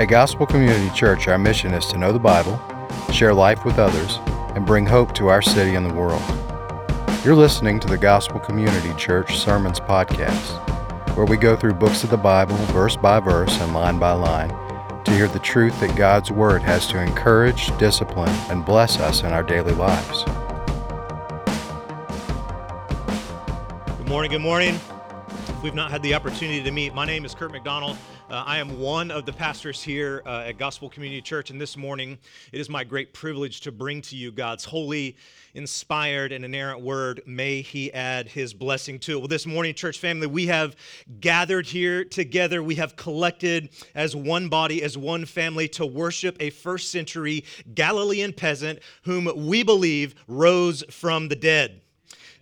At Gospel Community Church, our mission is to know the Bible, share life with others, and bring hope to our city and the world. You're listening to the Gospel Community Church Sermons Podcast, where we go through books of the Bible, verse by verse and line by line, to hear the truth that God's Word has to encourage, discipline, and bless us in our daily lives. Good morning, good morning. If we've not had the opportunity to meet, my name is Kurt McDonald. Uh, I am one of the pastors here uh, at Gospel Community Church, and this morning it is my great privilege to bring to you God's holy, inspired, and inerrant word. May He add His blessing to it. Well, this morning, church family, we have gathered here together. We have collected as one body, as one family, to worship a first century Galilean peasant whom we believe rose from the dead.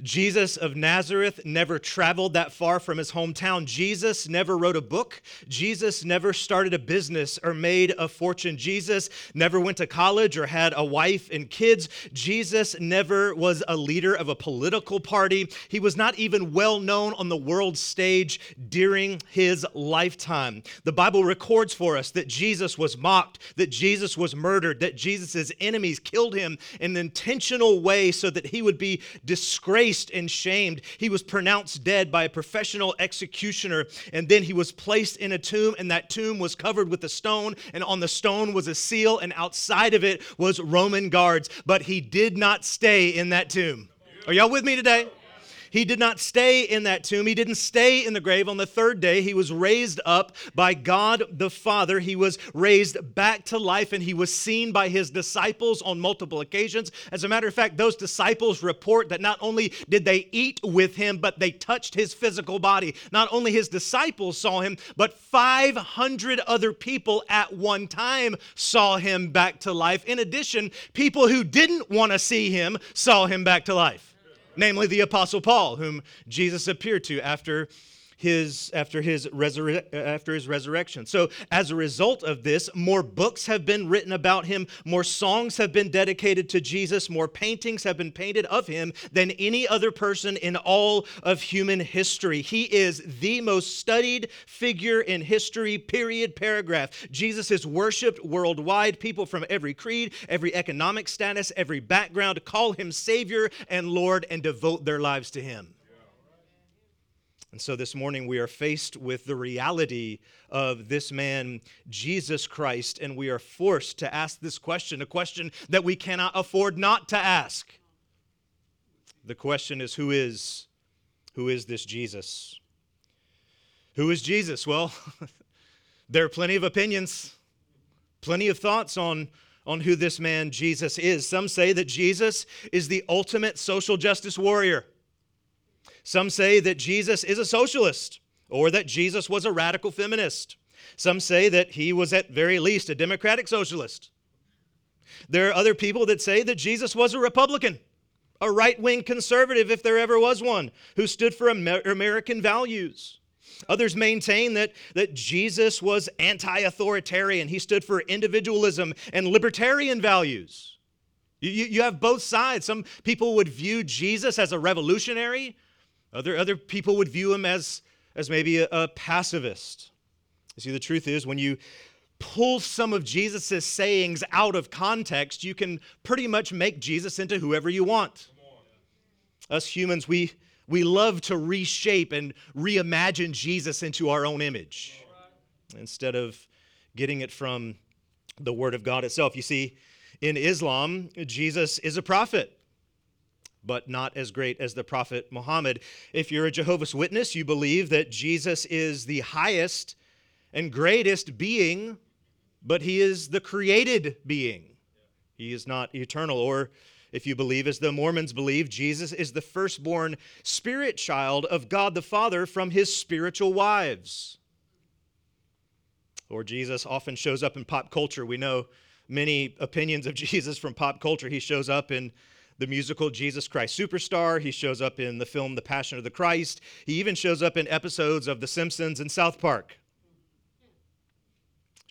Jesus of Nazareth never traveled that far from his hometown. Jesus never wrote a book. Jesus never started a business or made a fortune. Jesus never went to college or had a wife and kids. Jesus never was a leader of a political party. He was not even well known on the world stage during his lifetime. The Bible records for us that Jesus was mocked, that Jesus was murdered, that Jesus' enemies killed him in an intentional way so that he would be disgraced and shamed. He was pronounced dead by a professional executioner, and then he was placed in a tomb, and that tomb was covered with a stone, and on the stone was a seal, and outside of it was Roman guards. But he did not stay in that tomb. Are y'all with me today? He did not stay in that tomb. He didn't stay in the grave. On the third day, he was raised up by God the Father. He was raised back to life and he was seen by his disciples on multiple occasions. As a matter of fact, those disciples report that not only did they eat with him, but they touched his physical body. Not only his disciples saw him, but 500 other people at one time saw him back to life. In addition, people who didn't want to see him saw him back to life namely the Apostle Paul, whom Jesus appeared to after his after his after his resurrection. So as a result of this, more books have been written about him, more songs have been dedicated to Jesus, more paintings have been painted of him than any other person in all of human history. He is the most studied figure in history, period, paragraph. Jesus is worshiped worldwide. People from every creed, every economic status, every background call him Savior and Lord and devote their lives to him. And so this morning we are faced with the reality of this man, Jesus Christ, and we are forced to ask this question, a question that we cannot afford not to ask. The question is who is who is this Jesus? Who is Jesus? Well, there are plenty of opinions, plenty of thoughts on on who this man Jesus is. Some say that Jesus is the ultimate social justice warrior. Some say that Jesus is a socialist or that Jesus was a radical feminist. Some say that he was at very least a democratic socialist. There are other people that say that Jesus was a Republican, a right wing conservative, if there ever was one, who stood for Amer- American values. Others maintain that, that Jesus was anti authoritarian. He stood for individualism and libertarian values. You, you, you have both sides. Some people would view Jesus as a revolutionary, other, other people would view him as, as maybe a, a pacifist. You see, the truth is, when you pull some of Jesus' sayings out of context, you can pretty much make Jesus into whoever you want. Us humans, we, we love to reshape and reimagine Jesus into our own image instead of getting it from the Word of God itself. You see, in Islam, Jesus is a prophet but not as great as the prophet Muhammad. If you're a Jehovah's Witness, you believe that Jesus is the highest and greatest being, but he is the created being. He is not eternal. Or if you believe, as the Mormons believe, Jesus is the firstborn spirit child of God the Father from his spiritual wives. Or Jesus often shows up in pop culture. We know many opinions of Jesus from pop culture. He shows up in the musical Jesus Christ Superstar. He shows up in the film The Passion of the Christ. He even shows up in episodes of The Simpsons and South Park.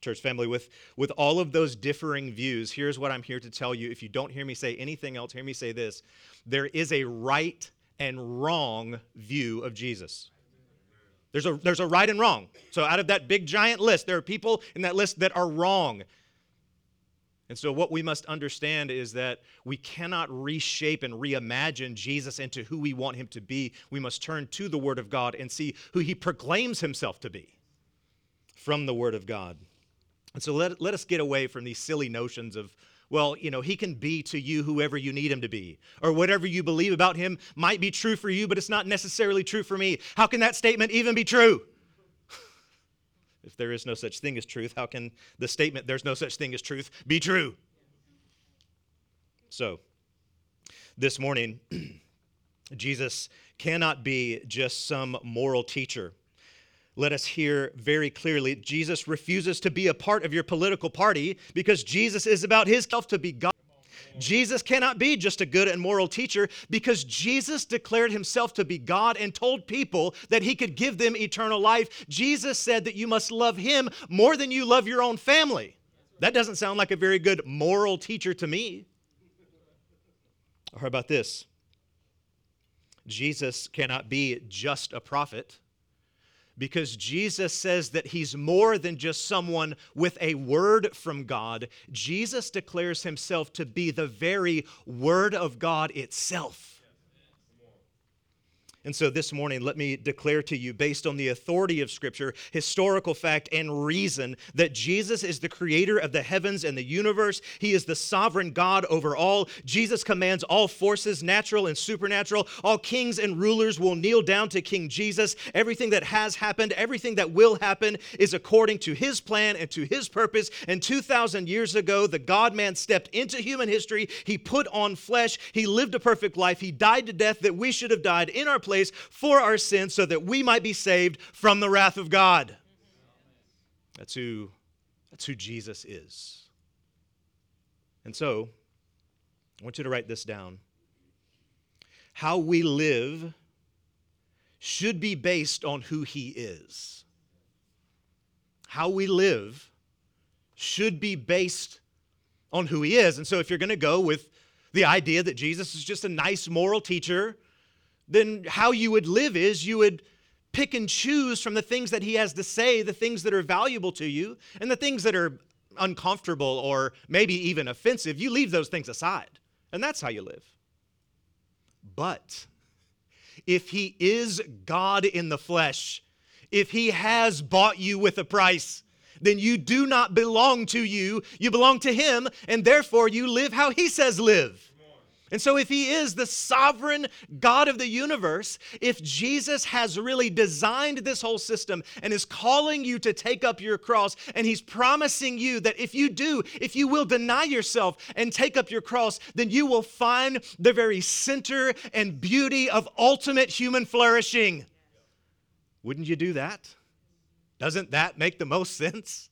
Church family, with, with all of those differing views, here's what I'm here to tell you. If you don't hear me say anything else, hear me say this. There is a right and wrong view of Jesus. There's a, there's a right and wrong. So, out of that big giant list, there are people in that list that are wrong. And so, what we must understand is that we cannot reshape and reimagine Jesus into who we want him to be. We must turn to the Word of God and see who he proclaims himself to be from the Word of God. And so, let, let us get away from these silly notions of, well, you know, he can be to you whoever you need him to be, or whatever you believe about him might be true for you, but it's not necessarily true for me. How can that statement even be true? If there is no such thing as truth, how can the statement, there's no such thing as truth, be true? So, this morning, Jesus cannot be just some moral teacher. Let us hear very clearly Jesus refuses to be a part of your political party because Jesus is about his self to be God. Jesus cannot be just a good and moral teacher because Jesus declared himself to be God and told people that he could give them eternal life. Jesus said that you must love him more than you love your own family. That doesn't sound like a very good moral teacher to me. How about this? Jesus cannot be just a prophet because Jesus says that he's more than just someone with a word from God. Jesus declares himself to be the very word of God itself. And so this morning, let me declare to you, based on the authority of Scripture, historical fact, and reason, that Jesus is the creator of the heavens and the universe. He is the sovereign God over all. Jesus commands all forces, natural and supernatural. All kings and rulers will kneel down to King Jesus. Everything that has happened, everything that will happen, is according to his plan and to his purpose. And 2,000 years ago, the God man stepped into human history. He put on flesh. He lived a perfect life. He died to death that we should have died in our place place for our sins so that we might be saved from the wrath of God. That's who, that's who Jesus is. And so, I want you to write this down. How we live should be based on who he is. How we live should be based on who he is. And so, if you're going to go with the idea that Jesus is just a nice moral teacher then how you would live is you would pick and choose from the things that he has to say, the things that are valuable to you, and the things that are uncomfortable or maybe even offensive. You leave those things aside, and that's how you live. But if he is God in the flesh, if he has bought you with a price, then you do not belong to you. You belong to him, and therefore you live how he says live. And so, if he is the sovereign God of the universe, if Jesus has really designed this whole system and is calling you to take up your cross, and he's promising you that if you do, if you will deny yourself and take up your cross, then you will find the very center and beauty of ultimate human flourishing. Wouldn't you do that? Doesn't that make the most sense?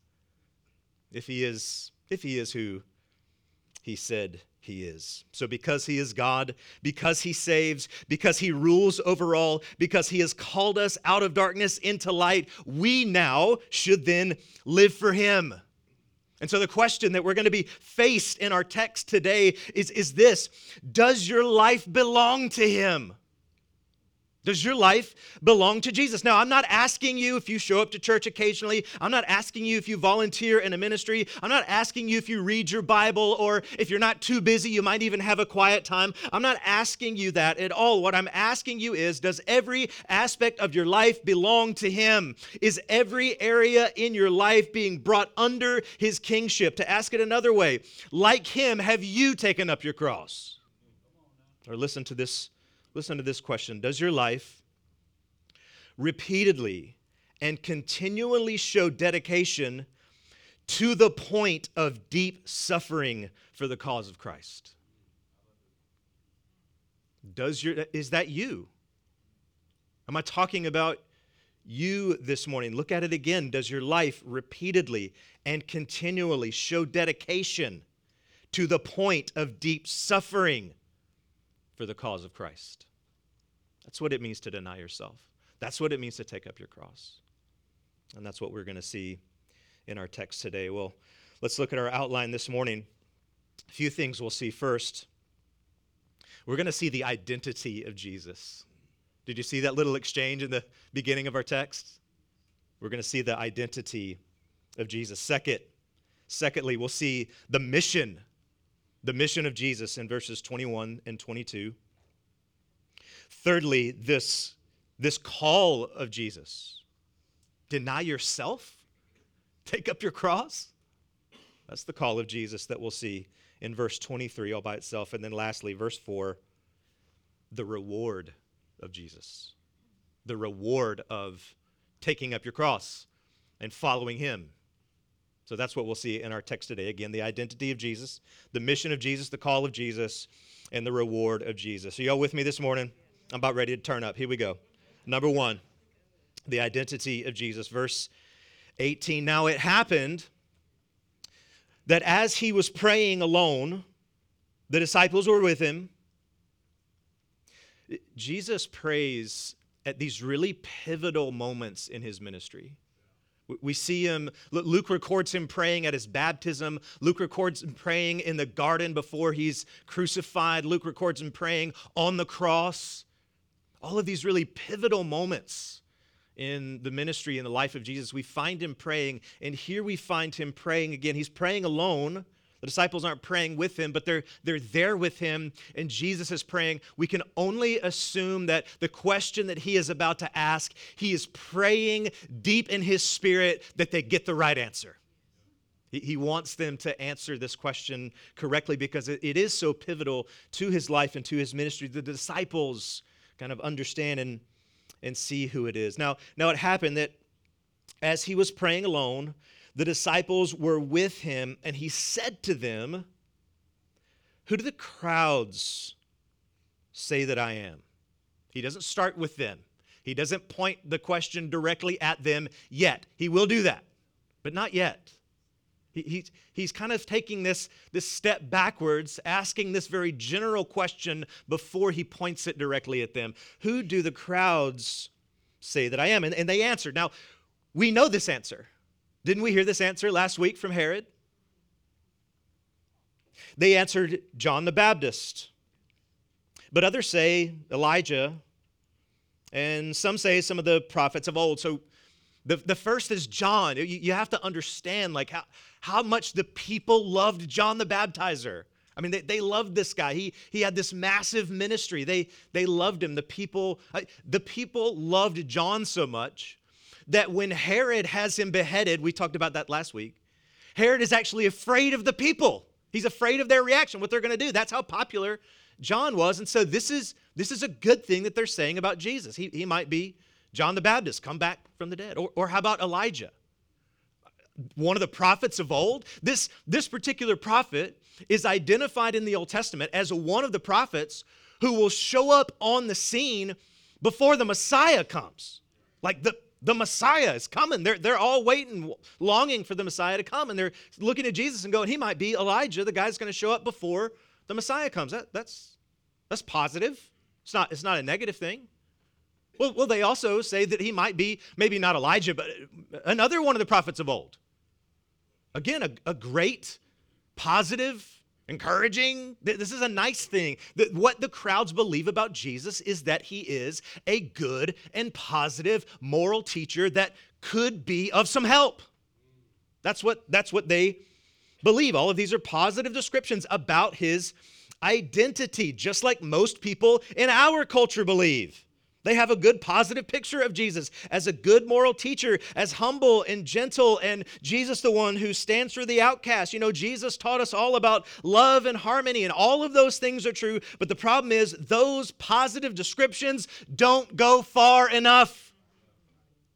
If he is, if he is who he said he is. So, because he is God, because he saves, because he rules over all, because he has called us out of darkness into light, we now should then live for him. And so, the question that we're going to be faced in our text today is, is this Does your life belong to him? Does your life belong to Jesus? Now, I'm not asking you if you show up to church occasionally. I'm not asking you if you volunteer in a ministry. I'm not asking you if you read your Bible or if you're not too busy, you might even have a quiet time. I'm not asking you that at all. What I'm asking you is Does every aspect of your life belong to Him? Is every area in your life being brought under His kingship? To ask it another way, like Him, have you taken up your cross? Or listen to this Listen to this question Does your life repeatedly and continually show dedication to the point of deep suffering for the cause of Christ? Does your is that you? Am I talking about you this morning? Look at it again. Does your life repeatedly and continually show dedication to the point of deep suffering for the cause of Christ. That's what it means to deny yourself. That's what it means to take up your cross. And that's what we're going to see in our text today. Well, let's look at our outline this morning. A few things we'll see first. We're going to see the identity of Jesus. Did you see that little exchange in the beginning of our text? We're going to see the identity of Jesus. Second, secondly, we'll see the mission, the mission of Jesus in verses 21 and 22. Thirdly, this, this call of Jesus. Deny yourself, take up your cross. That's the call of Jesus that we'll see in verse 23 all by itself. And then lastly, verse 4, the reward of Jesus. The reward of taking up your cross and following him. So that's what we'll see in our text today. Again, the identity of Jesus, the mission of Jesus, the call of Jesus, and the reward of Jesus. Are y'all with me this morning? I'm about ready to turn up. Here we go. Number one, the identity of Jesus. Verse 18. Now it happened that as he was praying alone, the disciples were with him. Jesus prays at these really pivotal moments in his ministry. We see him, Luke records him praying at his baptism. Luke records him praying in the garden before he's crucified. Luke records him praying on the cross. All of these really pivotal moments in the ministry and the life of Jesus, we find him praying. And here we find him praying again. He's praying alone the disciples aren't praying with him, but they're, they're there with him, and Jesus is praying. We can only assume that the question that he is about to ask, he is praying deep in his spirit that they get the right answer. He, he wants them to answer this question correctly because it, it is so pivotal to his life and to his ministry. The disciples kind of understand and, and see who it is. Now, now it happened that as he was praying alone, the disciples were with him, and he said to them, Who do the crowds say that I am? He doesn't start with them. He doesn't point the question directly at them yet. He will do that, but not yet. He, he, he's kind of taking this, this step backwards, asking this very general question before he points it directly at them. Who do the crowds say that I am? And, and they answered. Now, we know this answer. Didn't we hear this answer last week from Herod? They answered John the Baptist. But others say Elijah, and some say some of the prophets of old. So the, the first is John. You, you have to understand like how, how much the people loved John the Baptizer. I mean, they, they loved this guy. He, he had this massive ministry. They, they loved him. The people, the people loved John so much that when Herod has him beheaded, we talked about that last week, Herod is actually afraid of the people. He's afraid of their reaction, what they're going to do. That's how popular John was. And so this is this is a good thing that they're saying about Jesus. He, he might be John the Baptist, come back from the dead. Or, or how about Elijah? One of the prophets of old. This, this particular prophet is identified in the Old Testament as one of the prophets who will show up on the scene before the Messiah comes. Like the, the Messiah is coming. They're, they're all waiting, longing for the Messiah to come. And they're looking at Jesus and going, he might be Elijah, the guy's going to show up before the Messiah comes. That, that's, that's positive. It's not, it's not a negative thing. Well, well, they also say that he might be, maybe not Elijah, but another one of the prophets of old. Again, a, a great, positive, encouraging. This is a nice thing. What the crowds believe about Jesus is that he is a good and positive moral teacher that could be of some help. That's what, that's what they believe. All of these are positive descriptions about his identity, just like most people in our culture believe. They have a good positive picture of Jesus as a good moral teacher, as humble and gentle, and Jesus, the one who stands for the outcast. You know, Jesus taught us all about love and harmony, and all of those things are true. But the problem is, those positive descriptions don't go far enough.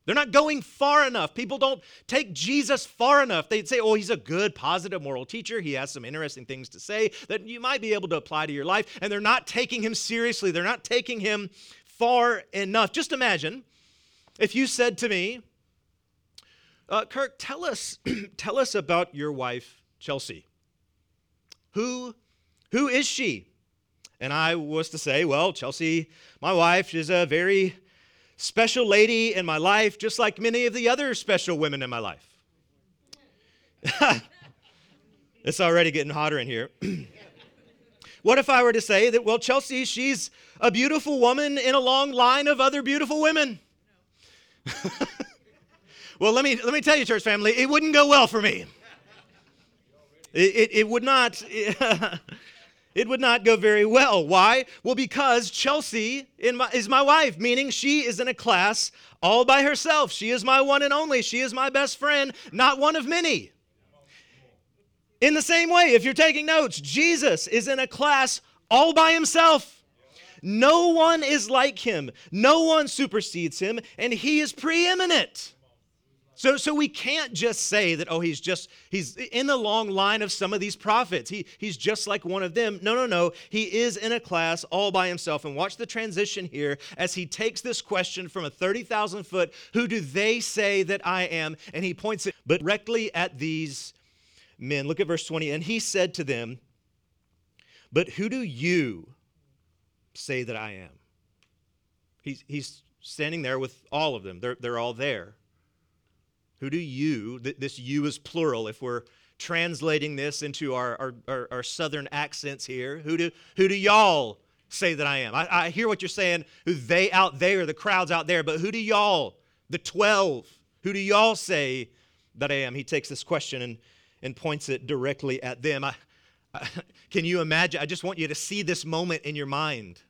They're not going far enough. People don't take Jesus far enough. They'd say, oh, he's a good, positive, moral teacher. He has some interesting things to say that you might be able to apply to your life. And they're not taking him seriously. They're not taking him far enough. Just imagine if you said to me, uh, Kirk, tell us, tell us about your wife, Chelsea. Who, who is she? And I was to say, well, Chelsea, my wife, is a very special lady in my life, just like many of the other special women in my life. it's already getting hotter in here. What if I were to say that, well, Chelsea, she's a beautiful woman in a long line of other beautiful women? well, let me, let me tell you, church family, it wouldn't go well for me. It, it, it would not. it would not go very well. Why? Well, because Chelsea my, is my wife, meaning she is in a class all by herself. She is my one and only. She is my best friend, not one of many. In the same way, if you're taking notes, Jesus is in a class all by himself. No one is like him, no one supersedes him, and he is preeminent. So, so we can't just say that, oh, he's just, he's in the long line of some of these prophets. He, he's just like one of them. No, no, no. He is in a class all by himself. And watch the transition here as he takes this question from a 30,000 foot, who do they say that I am? And he points it directly at these men. Look at verse 20. And he said to them, But who do you say that I am? He's, he's standing there with all of them. They're, they're all there. Who do you, this you is plural, if we're translating this into our, our, our, our southern accents here, who do, who do y'all say that I am? I, I hear what you're saying, who they out there, the crowds out there, but who do y'all, the 12, who do y'all say that I am? He takes this question and, and points it directly at them. I, can you imagine? I just want you to see this moment in your mind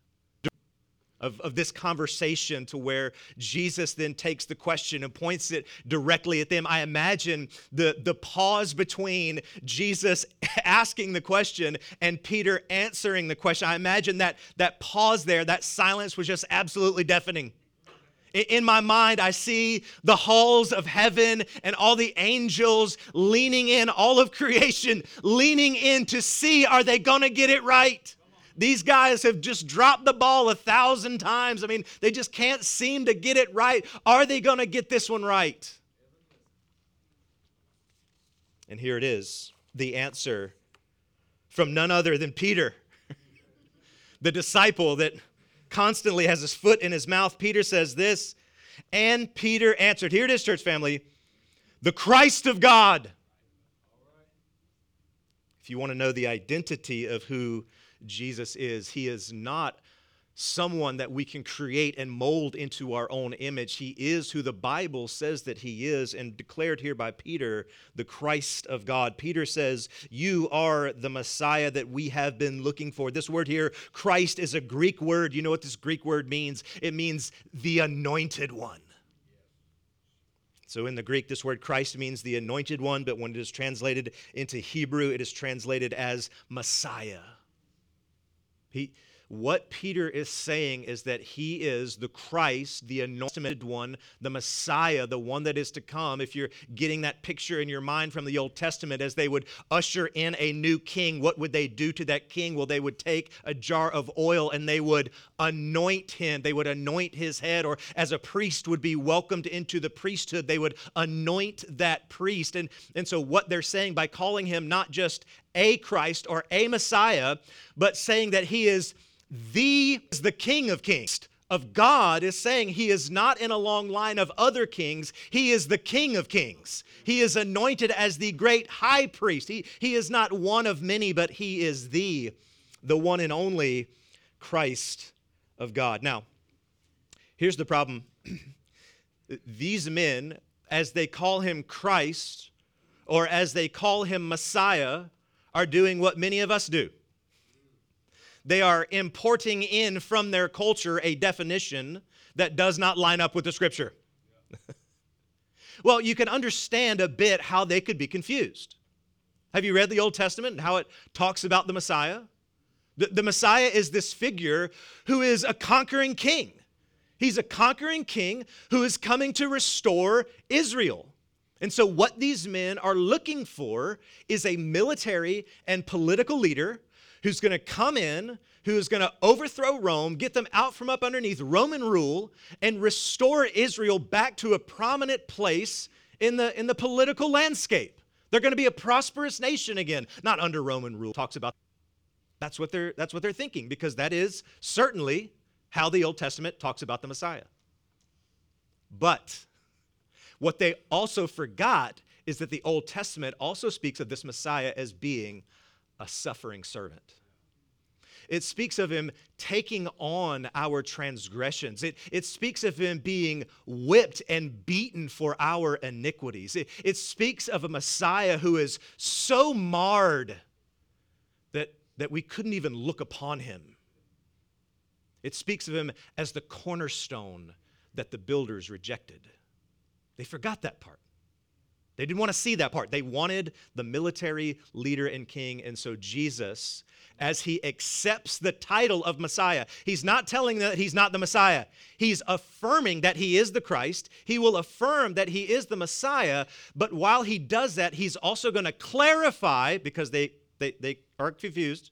of, of this conversation to where Jesus then takes the question and points it directly at them. I imagine the, the pause between Jesus asking the question and Peter answering the question. I imagine that, that pause there, that silence was just absolutely deafening. In my mind, I see the halls of heaven and all the angels leaning in, all of creation leaning in to see are they going to get it right? These guys have just dropped the ball a thousand times. I mean, they just can't seem to get it right. Are they going to get this one right? And here it is the answer from none other than Peter, the disciple that constantly has his foot in his mouth. Peter says this, and Peter answered. Here it is, church family the Christ of God. If you want to know the identity of who Jesus is. He is not someone that we can create and mold into our own image. He is who the Bible says that he is, and declared here by Peter, the Christ of God. Peter says, You are the Messiah that we have been looking for. This word here, Christ, is a Greek word. You know what this Greek word means? It means the anointed one. So in the Greek, this word Christ means the anointed one, but when it is translated into Hebrew, it is translated as Messiah. He, what Peter is saying is that he is the Christ, the anointed one, the Messiah, the one that is to come. If you're getting that picture in your mind from the Old Testament, as they would usher in a new king, what would they do to that king? Well, they would take a jar of oil and they would anoint him. They would anoint his head, or as a priest would be welcomed into the priesthood, they would anoint that priest. And, and so, what they're saying by calling him not just a Christ or a Messiah, but saying that he is the, is the King of Kings of God is saying he is not in a long line of other kings. He is the King of Kings. He is anointed as the great high priest. He, he is not one of many, but he is the, the one and only Christ of God. Now, here's the problem. These men, as they call him Christ, or as they call him Messiah, are doing what many of us do. They are importing in from their culture a definition that does not line up with the scripture. well, you can understand a bit how they could be confused. Have you read the Old Testament and how it talks about the Messiah? The, the Messiah is this figure who is a conquering king. He's a conquering king who is coming to restore Israel. And so, what these men are looking for is a military and political leader who's going to come in, who's going to overthrow Rome, get them out from up underneath Roman rule, and restore Israel back to a prominent place in the, in the political landscape. They're going to be a prosperous nation again, not under Roman rule. Talks about that's what they're that's what they're thinking because that is certainly how the Old Testament talks about the Messiah. But what they also forgot is that the Old Testament also speaks of this Messiah as being a suffering servant. it speaks of him taking on our transgressions. It, it speaks of him being whipped and beaten for our iniquities. It, it speaks of a Messiah who is so marred that, that we couldn't even look upon him. It speaks of him as the cornerstone that the builders rejected. They forgot that part. They didn't want to see that part. They wanted the military leader and king. And so Jesus, as he accepts the title of Messiah, he's not telling that he's not the Messiah. He's affirming that he is the Christ. He will affirm that he is the Messiah. But while he does that, he's also going to clarify, because they, they, they are confused,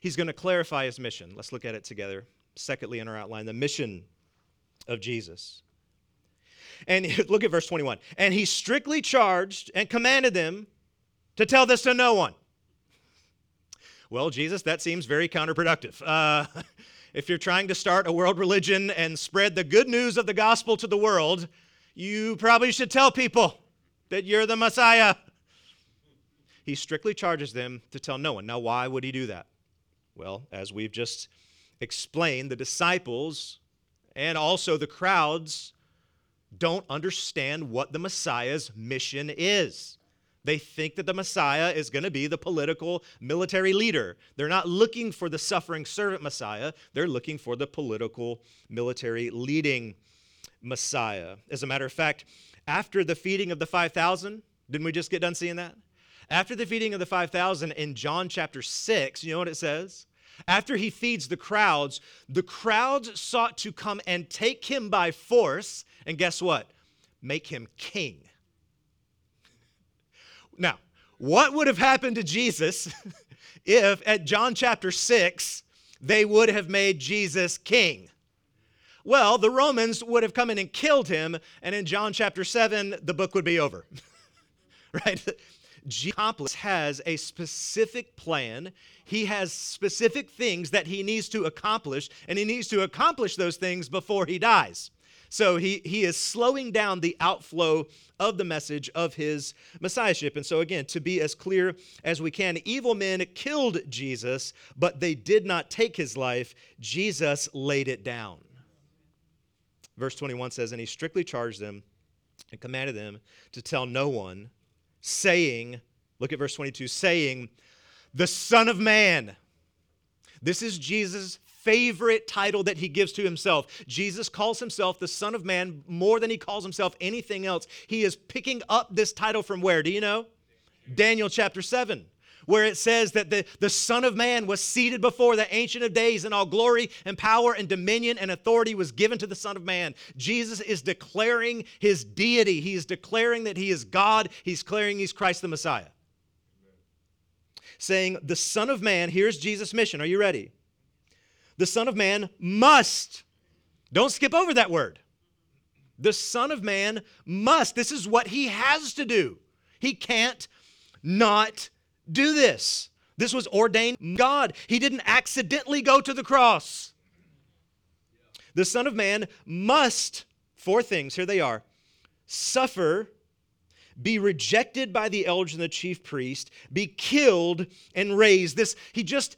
he's going to clarify his mission. Let's look at it together. Secondly, in our outline, the mission of Jesus. And look at verse 21. And he strictly charged and commanded them to tell this to no one. Well, Jesus, that seems very counterproductive. Uh, if you're trying to start a world religion and spread the good news of the gospel to the world, you probably should tell people that you're the Messiah. He strictly charges them to tell no one. Now, why would he do that? Well, as we've just explained, the disciples and also the crowds don't understand what the Messiah's mission is. They think that the Messiah is going to be the political military leader. They're not looking for the suffering servant Messiah, they're looking for the political military leading Messiah. As a matter of fact, after the feeding of the 5,000, didn't we just get done seeing that? After the feeding of the 5,000 in John chapter 6, you know what it says? After he feeds the crowds, the crowds sought to come and take him by force, and guess what? Make him king. Now, what would have happened to Jesus if at John chapter 6 they would have made Jesus king? Well, the Romans would have come in and killed him, and in John chapter 7, the book would be over. right? Jesus has a specific plan. He has specific things that he needs to accomplish, and he needs to accomplish those things before he dies. So he, he is slowing down the outflow of the message of his messiahship. And so, again, to be as clear as we can, evil men killed Jesus, but they did not take his life. Jesus laid it down. Verse 21 says, And he strictly charged them and commanded them to tell no one saying, look at verse 22, saying, the Son of Man. This is Jesus' favorite title that he gives to himself. Jesus calls himself the Son of Man more than he calls himself anything else. He is picking up this title from where? Do you know? Daniel chapter 7 where it says that the, the Son of Man was seated before the Ancient of Days, and all glory and power and dominion and authority was given to the Son of Man. Jesus is declaring his deity. He is declaring that he is God. He's declaring he's Christ the Messiah. Saying, The Son of Man, here's Jesus' mission. Are you ready? The Son of Man must, don't skip over that word. The Son of Man must. This is what he has to do. He can't not do this. This was ordained God. He didn't accidentally go to the cross. The Son of Man must, four things, here they are suffer, be rejected by the elders and the chief priest, be killed and raised. This, he just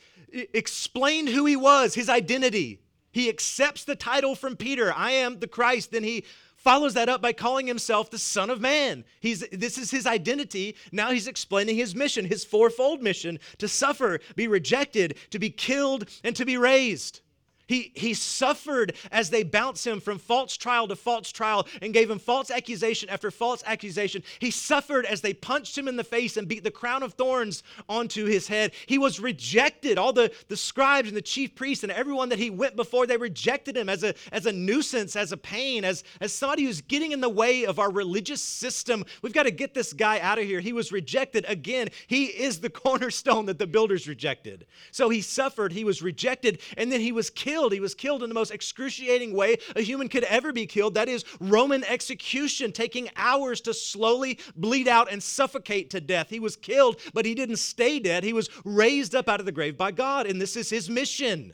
explained who he was, his identity. He accepts the title from Peter I am the Christ. Then he follows that up by calling himself the Son of Man. He's, this is his identity. Now he's explaining his mission, his fourfold mission to suffer, be rejected, to be killed, and to be raised. He, he suffered as they bounced him from false trial to false trial and gave him false accusation after false accusation. He suffered as they punched him in the face and beat the crown of thorns onto his head. He was rejected. All the, the scribes and the chief priests and everyone that he went before, they rejected him as a, as a nuisance, as a pain, as, as somebody who's getting in the way of our religious system. We've got to get this guy out of here. He was rejected. Again, he is the cornerstone that the builders rejected. So he suffered, he was rejected, and then he was killed killed. He was killed in the most excruciating way a human could ever be killed. That is Roman execution, taking hours to slowly bleed out and suffocate to death. He was killed, but he didn't stay dead. He was raised up out of the grave by God, and this is his mission.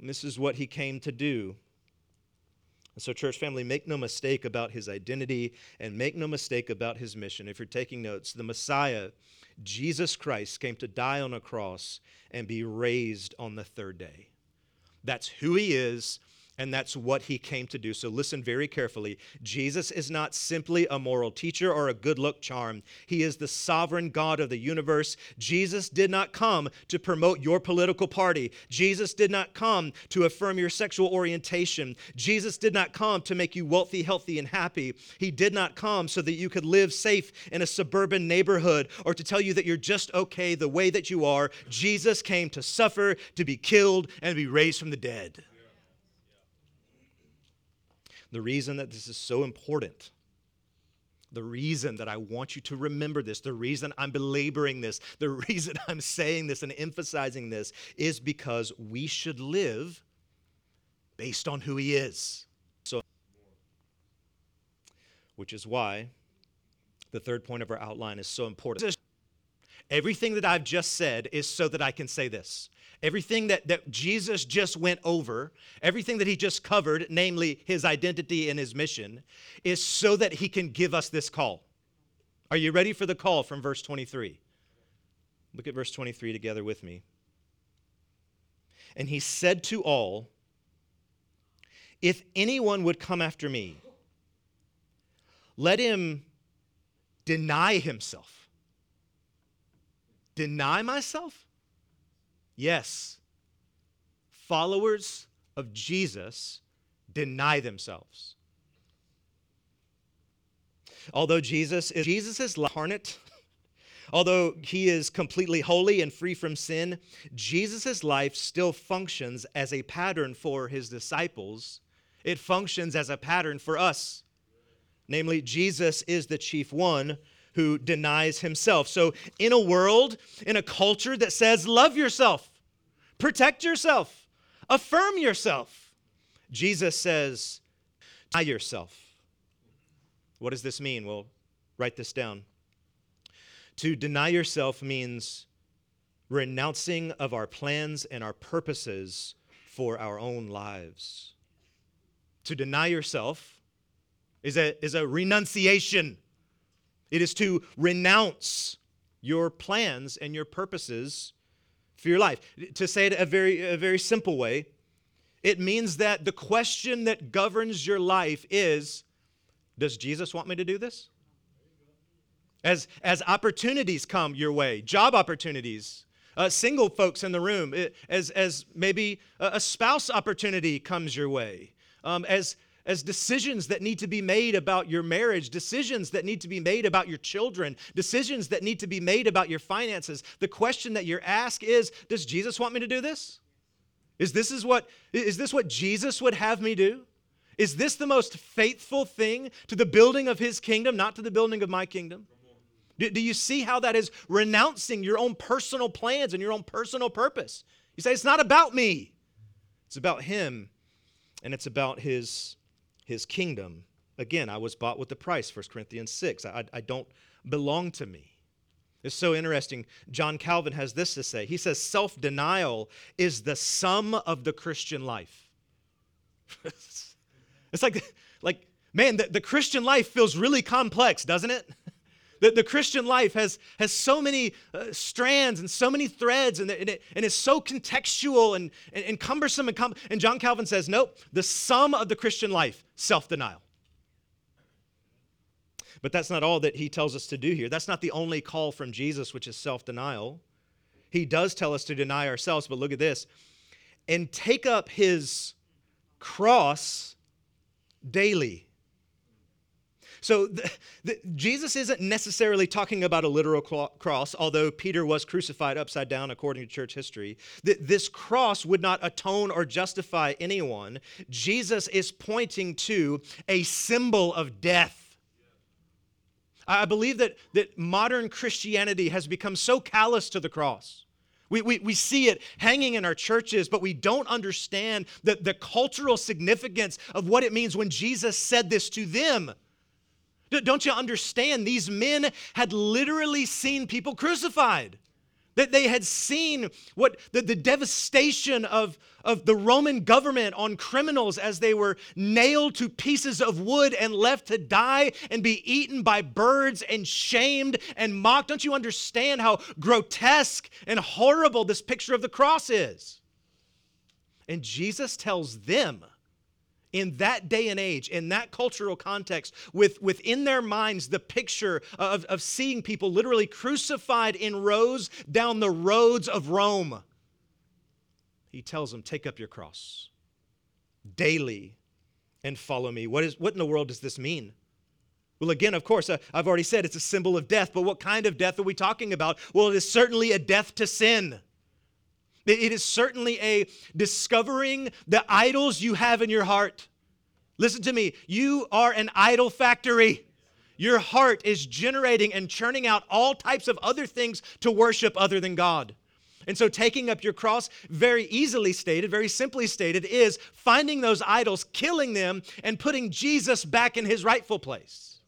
And this is what he came to do. And so, church family, make no mistake about his identity and make no mistake about his mission. If you're taking notes, the Messiah Jesus Christ came to die on a cross and be raised on the third day. That's who he is and that's what he came to do. So listen very carefully. Jesus is not simply a moral teacher or a good look charm, he is the sovereign God of the universe. Jesus did not come to promote your political party, Jesus did not come to affirm your sexual orientation, Jesus did not come to make you wealthy, healthy, and happy. He did not come so that you could live safe in a suburban neighborhood or to tell you that you're just okay the way that you are. Jesus came to suffer, to be killed, and to be raised from the dead. The reason that this is so important, the reason that I want you to remember this, the reason I'm belaboring this, the reason I'm saying this and emphasizing this is because we should live based on who He is. So, which is why the third point of our outline is so important. Everything that I've just said is so that I can say this. Everything that, that Jesus just went over, everything that he just covered, namely his identity and his mission, is so that he can give us this call. Are you ready for the call from verse 23? Look at verse 23 together with me. And he said to all, If anyone would come after me, let him deny himself. Deny myself? Yes, followers of Jesus deny themselves. Although Jesus is Jesus' is incarnate, although he is completely holy and free from sin, Jesus' life still functions as a pattern for his disciples. It functions as a pattern for us. Namely, Jesus is the chief one who denies himself. So, in a world, in a culture that says, love yourself, protect yourself, affirm yourself, Jesus says, deny yourself. What does this mean? Well, write this down. To deny yourself means renouncing of our plans and our purposes for our own lives. To deny yourself is a, is a renunciation it is to renounce your plans and your purposes for your life. To say it a very, a very simple way, it means that the question that governs your life is Does Jesus want me to do this? As, as opportunities come your way, job opportunities, uh, single folks in the room, it, as, as maybe a, a spouse opportunity comes your way, um, as as decisions that need to be made about your marriage, decisions that need to be made about your children, decisions that need to be made about your finances. The question that you're asked is, does Jesus want me to do this? Is this is what is this what Jesus would have me do? Is this the most faithful thing to the building of his kingdom, not to the building of my kingdom? Do, do you see how that is renouncing your own personal plans and your own personal purpose? You say, it's not about me, it's about him, and it's about his his kingdom. Again, I was bought with the price, 1 Corinthians 6. I, I don't belong to me. It's so interesting. John Calvin has this to say. He says, Self denial is the sum of the Christian life. it's like, like man, the, the Christian life feels really complex, doesn't it? The, the Christian life has, has so many uh, strands and so many threads, and, and, it, and it's so contextual and, and, and cumbersome. And, com- and John Calvin says, nope, the sum of the Christian life, self denial. But that's not all that he tells us to do here. That's not the only call from Jesus, which is self denial. He does tell us to deny ourselves, but look at this and take up his cross daily. So the, the, Jesus isn't necessarily talking about a literal cross, although Peter was crucified upside down according to church history. This cross would not atone or justify anyone. Jesus is pointing to a symbol of death. I believe that, that modern Christianity has become so callous to the cross. We, we, we see it hanging in our churches, but we don't understand the, the cultural significance of what it means when Jesus said this to them. Don't you understand? These men had literally seen people crucified. that they had seen what the, the devastation of, of the Roman government on criminals as they were nailed to pieces of wood and left to die and be eaten by birds and shamed and mocked. Don't you understand how grotesque and horrible this picture of the cross is? And Jesus tells them in that day and age, in that cultural context, with within their minds the picture of, of seeing people literally crucified in rows down the roads of Rome. He tells them, Take up your cross daily and follow me. What, is, what in the world does this mean? Well, again, of course, uh, I've already said it's a symbol of death, but what kind of death are we talking about? Well, it is certainly a death to sin. It is certainly a discovering the idols you have in your heart. Listen to me, you are an idol factory. Your heart is generating and churning out all types of other things to worship other than God. And so, taking up your cross, very easily stated, very simply stated, is finding those idols, killing them, and putting Jesus back in his rightful place.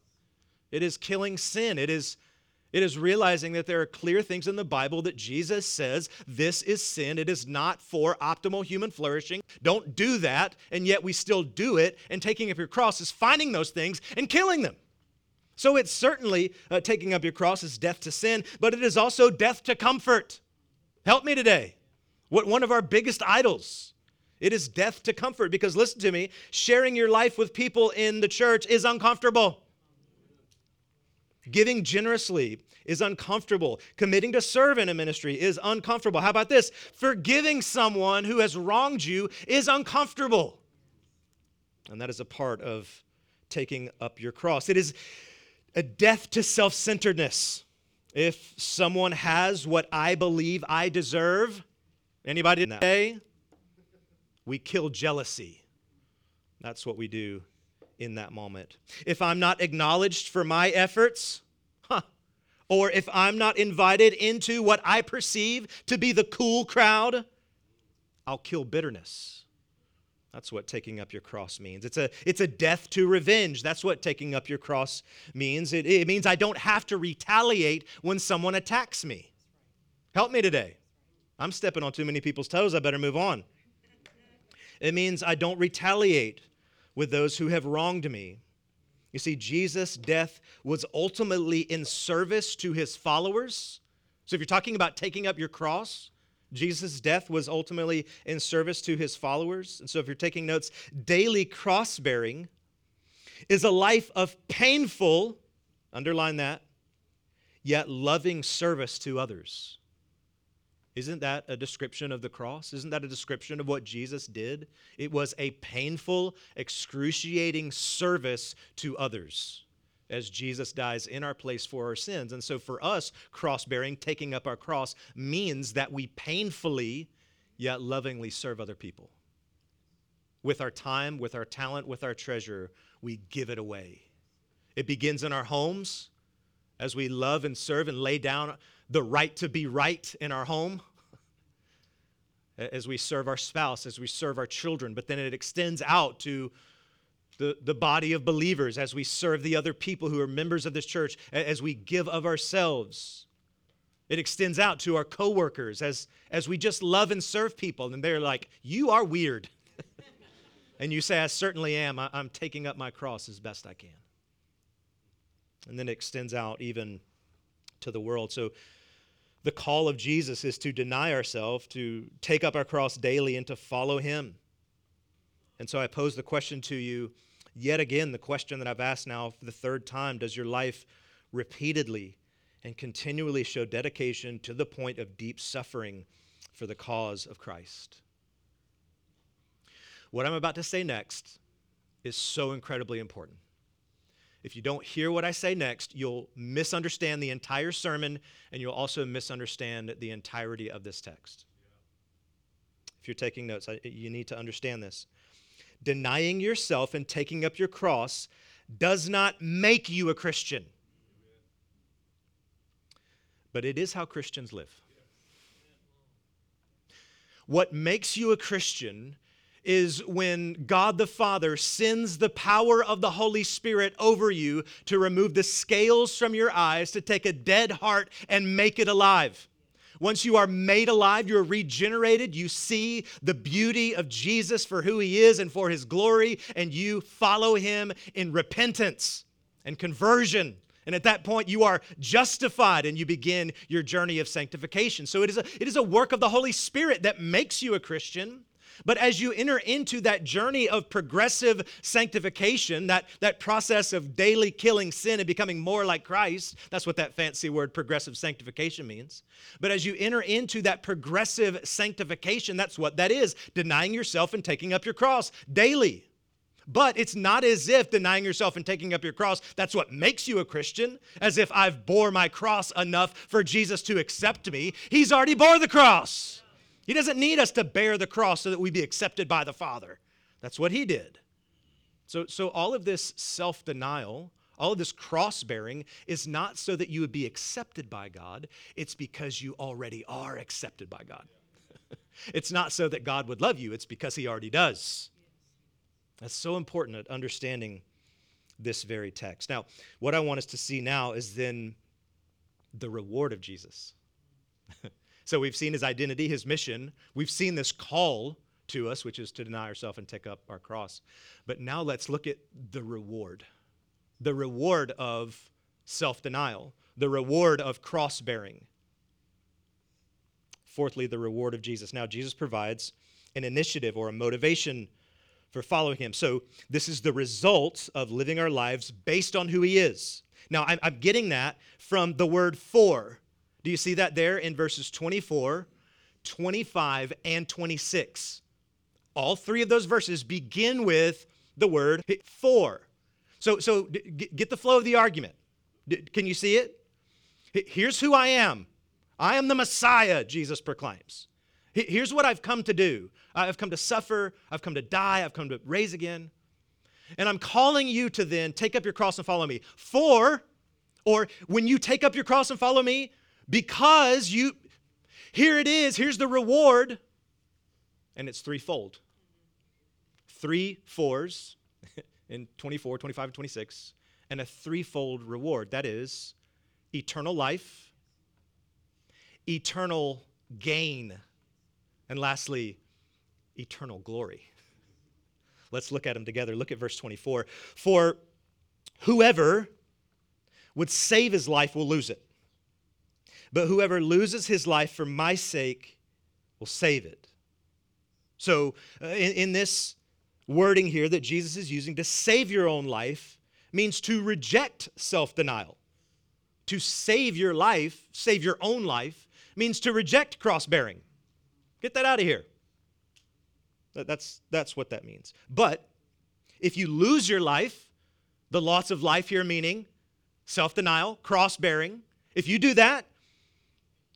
It is killing sin. It is it is realizing that there are clear things in the Bible that Jesus says this is sin. It is not for optimal human flourishing. Don't do that. And yet we still do it. And taking up your cross is finding those things and killing them. So it's certainly uh, taking up your cross is death to sin, but it is also death to comfort. Help me today. What one of our biggest idols. It is death to comfort because listen to me, sharing your life with people in the church is uncomfortable. Giving generously is uncomfortable. Committing to serve in a ministry is uncomfortable. How about this? Forgiving someone who has wronged you is uncomfortable. And that is a part of taking up your cross. It is a death to self centeredness. If someone has what I believe I deserve, anybody know? We kill jealousy. That's what we do in that moment. If I'm not acknowledged for my efforts, huh, or if I'm not invited into what I perceive to be the cool crowd, I'll kill bitterness. That's what taking up your cross means. It's a, it's a death to revenge. That's what taking up your cross means. It, it means I don't have to retaliate when someone attacks me. Help me today. I'm stepping on too many people's toes. I better move on. It means I don't retaliate with those who have wronged me. You see, Jesus' death was ultimately in service to his followers. So if you're talking about taking up your cross, Jesus' death was ultimately in service to his followers. And so if you're taking notes, daily cross bearing is a life of painful, underline that, yet loving service to others. Isn't that a description of the cross? Isn't that a description of what Jesus did? It was a painful, excruciating service to others as Jesus dies in our place for our sins. And so for us, cross bearing, taking up our cross, means that we painfully yet lovingly serve other people. With our time, with our talent, with our treasure, we give it away. It begins in our homes as we love and serve and lay down the right to be right in our home, as we serve our spouse, as we serve our children, but then it extends out to the, the body of believers as we serve the other people who are members of this church, as we give of ourselves. It extends out to our coworkers as, as we just love and serve people, and they're like, You are weird. and you say, I certainly am. I, I'm taking up my cross as best I can. And then it extends out even to the world. So the call of Jesus is to deny ourselves, to take up our cross daily, and to follow him. And so I pose the question to you yet again, the question that I've asked now for the third time Does your life repeatedly and continually show dedication to the point of deep suffering for the cause of Christ? What I'm about to say next is so incredibly important. If you don't hear what I say next, you'll misunderstand the entire sermon and you'll also misunderstand the entirety of this text. If you're taking notes, you need to understand this. Denying yourself and taking up your cross does not make you a Christian, but it is how Christians live. What makes you a Christian is when God the Father sends the power of the Holy Spirit over you to remove the scales from your eyes, to take a dead heart and make it alive Once you are made alive, you're regenerated, you see the beauty of Jesus for who he is and for his glory, and you follow him in repentance and conversion. And at that point, you are justified and you begin your journey of sanctification. So it is a, it is a work of the Holy Spirit that makes you a Christian. But as you enter into that journey of progressive sanctification, that, that process of daily killing sin and becoming more like Christ, that's what that fancy word progressive sanctification means. But as you enter into that progressive sanctification, that's what that is denying yourself and taking up your cross daily. But it's not as if denying yourself and taking up your cross, that's what makes you a Christian, as if I've bore my cross enough for Jesus to accept me. He's already bore the cross. He doesn't need us to bear the cross so that we be accepted by the Father. That's what he did. So, so all of this self denial, all of this cross bearing is not so that you would be accepted by God, it's because you already are accepted by God. it's not so that God would love you, it's because he already does. That's so important at understanding this very text. Now, what I want us to see now is then the reward of Jesus. so we've seen his identity, his mission. We've seen this call to us, which is to deny ourselves and take up our cross. But now let's look at the reward the reward of self denial, the reward of cross bearing. Fourthly, the reward of Jesus. Now, Jesus provides an initiative or a motivation for following him. So, this is the result of living our lives based on who he is. Now, I'm, I'm getting that from the word for. Do you see that there in verses 24, 25, and 26? All three of those verses begin with the word for. So, so get the flow of the argument. Can you see it? Here's who I am. I am the Messiah, Jesus proclaims. Here's what I've come to do I've come to suffer, I've come to die, I've come to raise again. And I'm calling you to then take up your cross and follow me. For, or when you take up your cross and follow me, because you, here it is, here's the reward, and it's threefold. Three fours in 24, 25, and 26, and a threefold reward. That is eternal life, eternal gain, and lastly, eternal glory. Let's look at them together. Look at verse 24. For whoever would save his life will lose it. But whoever loses his life for my sake will save it. So, uh, in, in this wording here that Jesus is using, to save your own life means to reject self denial. To save your life, save your own life, means to reject cross bearing. Get that out of here. That's, that's what that means. But if you lose your life, the loss of life here meaning self denial, cross bearing, if you do that,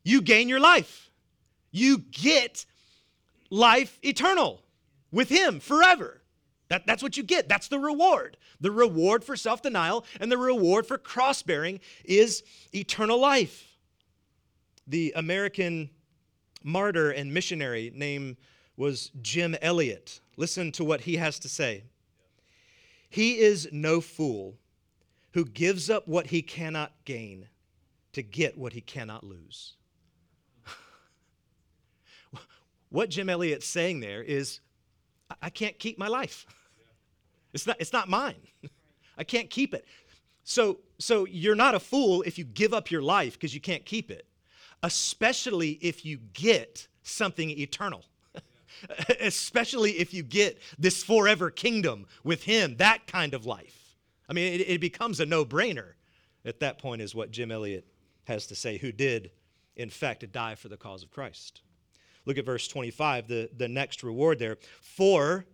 you gain your life. You get life eternal with Him forever. That, that's what you get. That's the reward. The reward for self denial and the reward for cross bearing is eternal life. The American martyr and missionary name was Jim Elliot. Listen to what he has to say. He is no fool who gives up what he cannot gain to get what he cannot lose. What Jim Elliot's saying there is I can't keep my life. It's not, it's not mine. I can't keep it. So, so you're not a fool if you give up your life because you can't keep it, especially if you get something eternal. especially if you get this forever kingdom with Him, that kind of life. I mean, it, it becomes a no brainer at that point, is what Jim Elliot has to say, who did, in fact, die for the cause of Christ. Look at verse 25, the, the next reward there. For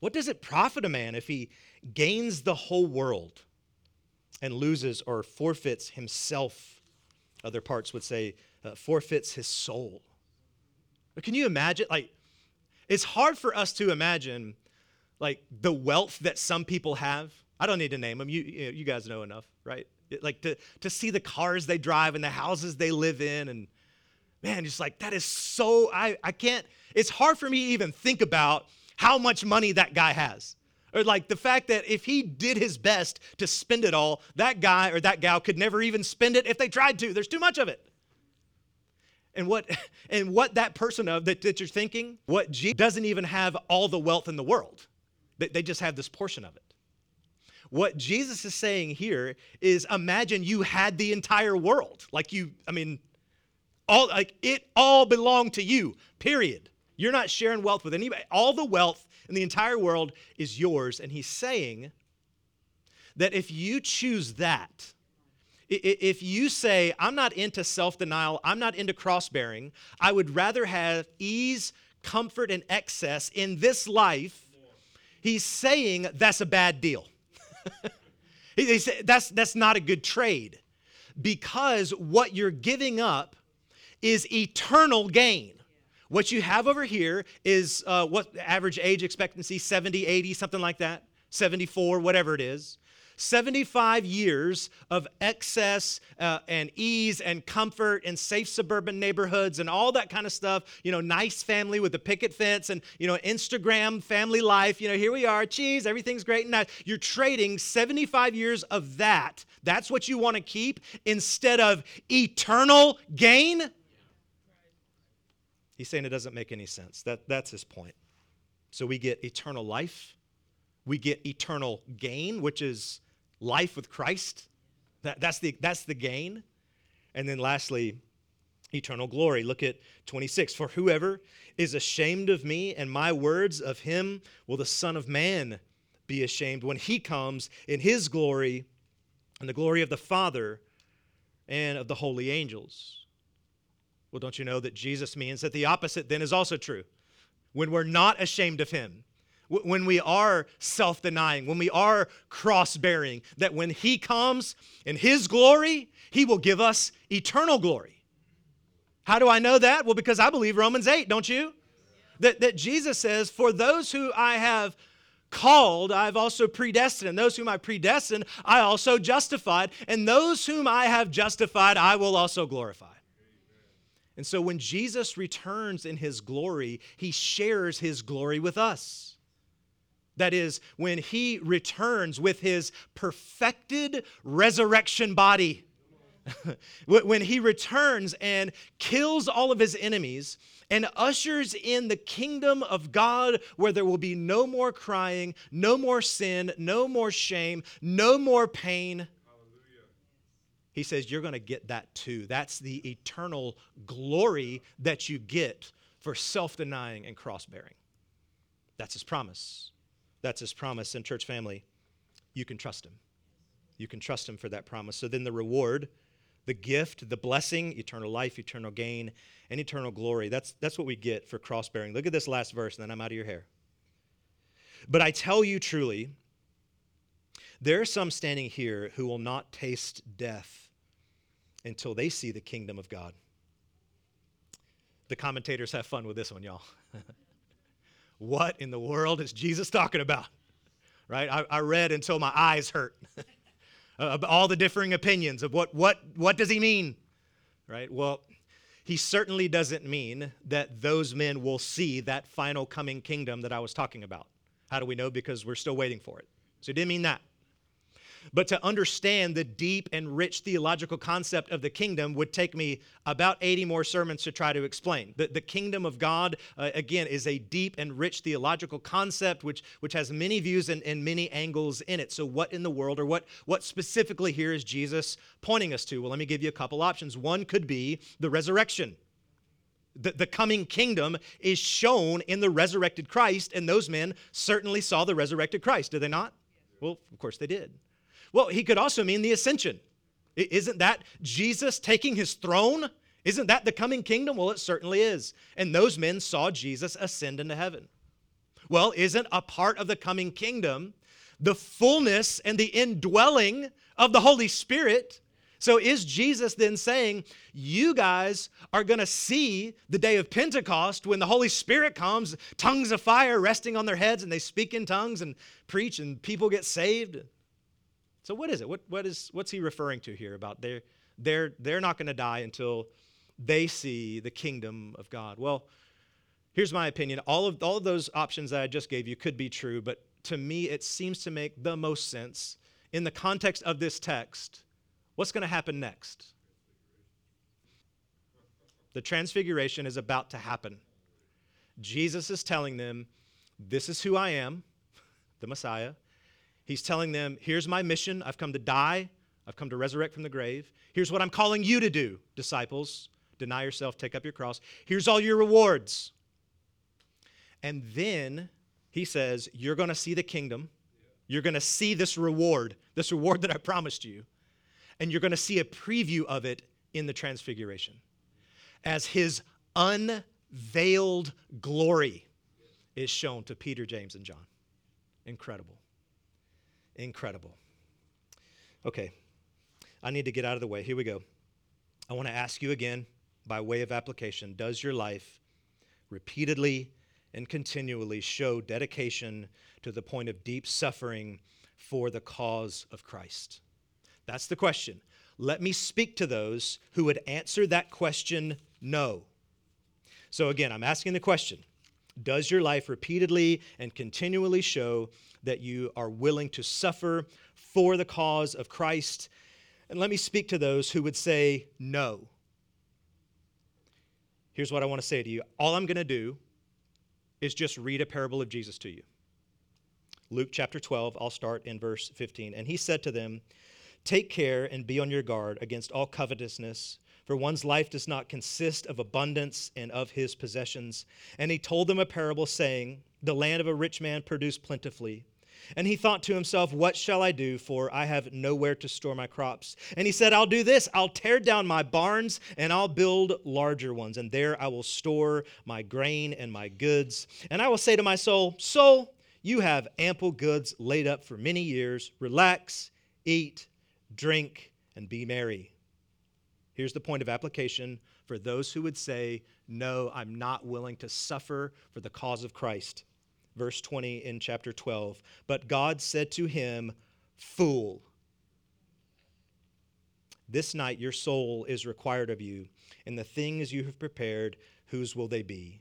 what does it profit a man if he gains the whole world and loses or forfeits himself? Other parts would say, uh, forfeits his soul. But can you imagine? Like, it's hard for us to imagine, like, the wealth that some people have. I don't need to name them. You, you guys know enough, right? Like, to, to see the cars they drive and the houses they live in. And man, just like, that is so, I, I can't, it's hard for me to even think about how much money that guy has. Or like the fact that if he did his best to spend it all, that guy or that gal could never even spend it if they tried to. There's too much of it. And what and what that person of that, that you're thinking, what G doesn't even have all the wealth in the world. They, they just have this portion of it. What Jesus is saying here is imagine you had the entire world. Like you, I mean, all like it all belonged to you, period. You're not sharing wealth with anybody. All the wealth in the entire world is yours. And he's saying that if you choose that, if you say, I'm not into self denial, I'm not into cross bearing, I would rather have ease, comfort, and excess in this life, he's saying that's a bad deal. he said that's, that's not a good trade because what you're giving up is eternal gain. What you have over here is uh, what average age expectancy 70, 80, something like that, 74, whatever it is. 75 years of excess uh, and ease and comfort in safe suburban neighborhoods and all that kind of stuff. You know, nice family with a picket fence and, you know, Instagram family life. You know, here we are, cheese, everything's great and nice. You're trading 75 years of that. That's what you want to keep instead of eternal gain. He's saying it doesn't make any sense. That, that's his point. So we get eternal life, we get eternal gain, which is life with Christ. That, that's, the, that's the gain. And then lastly, eternal glory. Look at 26. For whoever is ashamed of me and my words of him will the Son of Man be ashamed when he comes in his glory and the glory of the Father and of the holy angels. Well, don't you know that Jesus means that the opposite then is also true? When we're not ashamed of him, when we are self denying, when we are cross bearing, that when He comes in His glory, He will give us eternal glory. How do I know that? Well, because I believe Romans 8, don't you? That, that Jesus says, For those who I have called, I've also predestined. And those whom I predestined, I also justified. And those whom I have justified, I will also glorify. And so when Jesus returns in his glory, he shares his glory with us. That is, when he returns with his perfected resurrection body. when he returns and kills all of his enemies and ushers in the kingdom of God where there will be no more crying, no more sin, no more shame, no more pain. He says, You're going to get that too. That's the eternal glory that you get for self denying and cross bearing. That's his promise. That's his promise. And, church family, you can trust him. You can trust him for that promise. So then the reward, the gift, the blessing, eternal life, eternal gain, and eternal glory. That's, that's what we get for cross bearing. Look at this last verse, and then I'm out of your hair. But I tell you truly, there are some standing here who will not taste death until they see the kingdom of God. The commentators have fun with this one, y'all. what in the world is Jesus talking about? Right? I, I read until my eyes hurt. uh, all the differing opinions of what, what, what does he mean? Right? Well, he certainly doesn't mean that those men will see that final coming kingdom that I was talking about. How do we know? Because we're still waiting for it. So he didn't mean that. But to understand the deep and rich theological concept of the kingdom would take me about 80 more sermons to try to explain. The, the kingdom of God, uh, again, is a deep and rich theological concept which, which has many views and, and many angles in it. So, what in the world, or what, what specifically here is Jesus pointing us to? Well, let me give you a couple options. One could be the resurrection. The, the coming kingdom is shown in the resurrected Christ, and those men certainly saw the resurrected Christ, did they not? Well, of course they did. Well, he could also mean the ascension. Isn't that Jesus taking his throne? Isn't that the coming kingdom? Well, it certainly is. And those men saw Jesus ascend into heaven. Well, isn't a part of the coming kingdom the fullness and the indwelling of the Holy Spirit? So is Jesus then saying, You guys are going to see the day of Pentecost when the Holy Spirit comes, tongues of fire resting on their heads, and they speak in tongues and preach, and people get saved? So what is it? What, what is, what's he referring to here about they're, they're, they're not going to die until they see the kingdom of God? Well, here's my opinion. All of, all of those options that I just gave you could be true, but to me, it seems to make the most sense in the context of this text. What's going to happen next? The transfiguration is about to happen. Jesus is telling them, This is who I am, the Messiah. He's telling them, Here's my mission. I've come to die, I've come to resurrect from the grave. Here's what I'm calling you to do, disciples deny yourself, take up your cross. Here's all your rewards. And then he says, You're going to see the kingdom. You're going to see this reward, this reward that I promised you. And you're going to see a preview of it in the transfiguration as his unveiled glory is shown to Peter, James, and John. Incredible. Incredible. Okay, I need to get out of the way. Here we go. I want to ask you again, by way of application Does your life repeatedly and continually show dedication to the point of deep suffering for the cause of Christ? That's the question. Let me speak to those who would answer that question no. So, again, I'm asking the question Does your life repeatedly and continually show that you are willing to suffer for the cause of Christ? And let me speak to those who would say no. Here's what I want to say to you all I'm going to do is just read a parable of Jesus to you. Luke chapter 12, I'll start in verse 15. And he said to them, Take care and be on your guard against all covetousness, for one's life does not consist of abundance and of his possessions. And he told them a parable, saying, The land of a rich man produced plentifully. And he thought to himself, What shall I do? For I have nowhere to store my crops. And he said, I'll do this I'll tear down my barns and I'll build larger ones. And there I will store my grain and my goods. And I will say to my soul, Soul, you have ample goods laid up for many years. Relax, eat, drink, and be merry. Here's the point of application for those who would say, No, I'm not willing to suffer for the cause of Christ verse 20 in chapter 12. But God said to him, Fool, this night your soul is required of you, and the things you have prepared, whose will they be?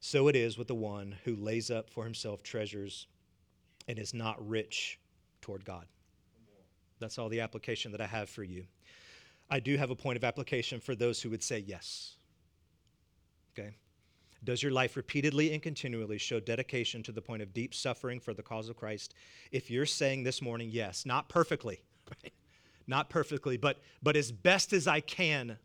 So it is with the one who lays up for himself treasures and is not rich toward God. That's all the application that I have for you. I do have a point of application for those who would say yes. Okay? Does your life repeatedly and continually show dedication to the point of deep suffering for the cause of Christ? If you're saying this morning, yes, not perfectly, right? not perfectly, but, but as best as I can,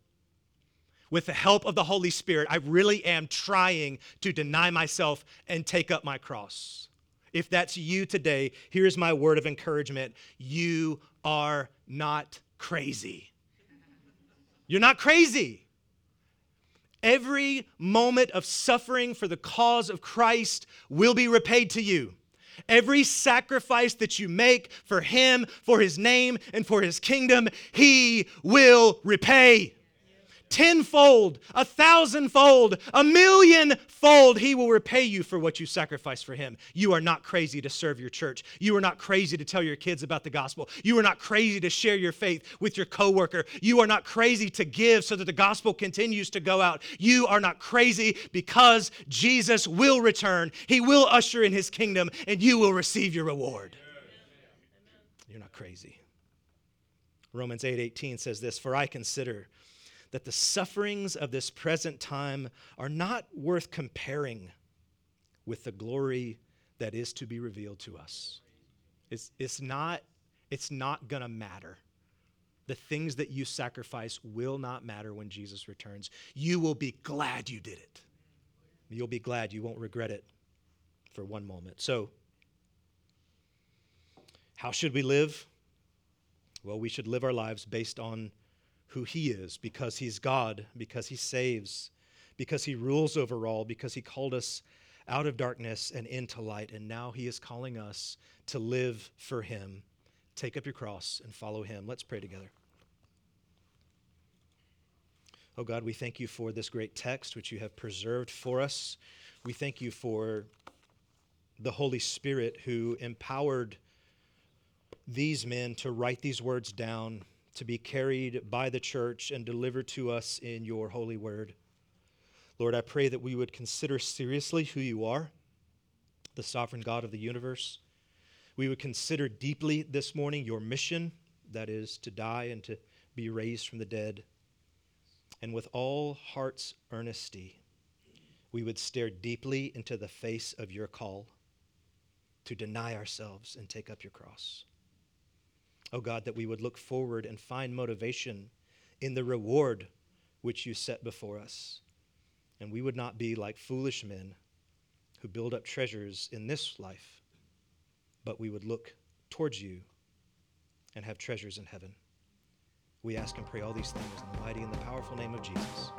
with the help of the Holy Spirit, I really am trying to deny myself and take up my cross. If that's you today, here's my word of encouragement you are not crazy. You're not crazy. Every moment of suffering for the cause of Christ will be repaid to you. Every sacrifice that you make for Him, for His name, and for His kingdom, He will repay tenfold, a thousandfold, a millionfold, he will repay you for what you sacrifice for him. You are not crazy to serve your church. You are not crazy to tell your kids about the gospel. You are not crazy to share your faith with your coworker. You are not crazy to give so that the gospel continues to go out. You are not crazy because Jesus will return. He will usher in his kingdom and you will receive your reward. You're not crazy. Romans 8:18 8, says this, "For I consider that the sufferings of this present time are not worth comparing with the glory that is to be revealed to us. It's, it's not, it's not going to matter. The things that you sacrifice will not matter when Jesus returns. You will be glad you did it. You'll be glad you won't regret it for one moment. So, how should we live? Well, we should live our lives based on who He is because He's God, because He saves, because He rules over all, because He called us out of darkness and into light, and now He is calling us to live for Him. Take up your cross and follow Him. Let's pray together. Oh God, we thank you for this great text which you have preserved for us. We thank you for the Holy Spirit who empowered these men to write these words down to be carried by the church and delivered to us in your holy word. Lord, I pray that we would consider seriously who you are, the sovereign God of the universe. We would consider deeply this morning your mission, that is, to die and to be raised from the dead. and with all heart's earnesty, we would stare deeply into the face of your call to deny ourselves and take up your cross. Oh God, that we would look forward and find motivation in the reward which you set before us. And we would not be like foolish men who build up treasures in this life, but we would look towards you and have treasures in heaven. We ask and pray all these things in the mighty and the powerful name of Jesus.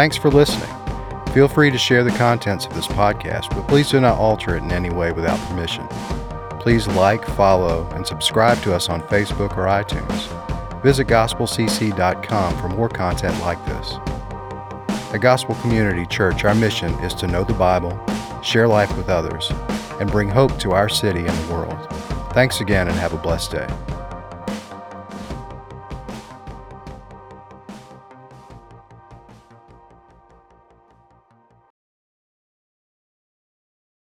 Thanks for listening. Feel free to share the contents of this podcast, but please do not alter it in any way without permission. Please like, follow, and subscribe to us on Facebook or iTunes. Visit gospelcc.com for more content like this. At Gospel Community Church, our mission is to know the Bible, share life with others, and bring hope to our city and the world. Thanks again and have a blessed day.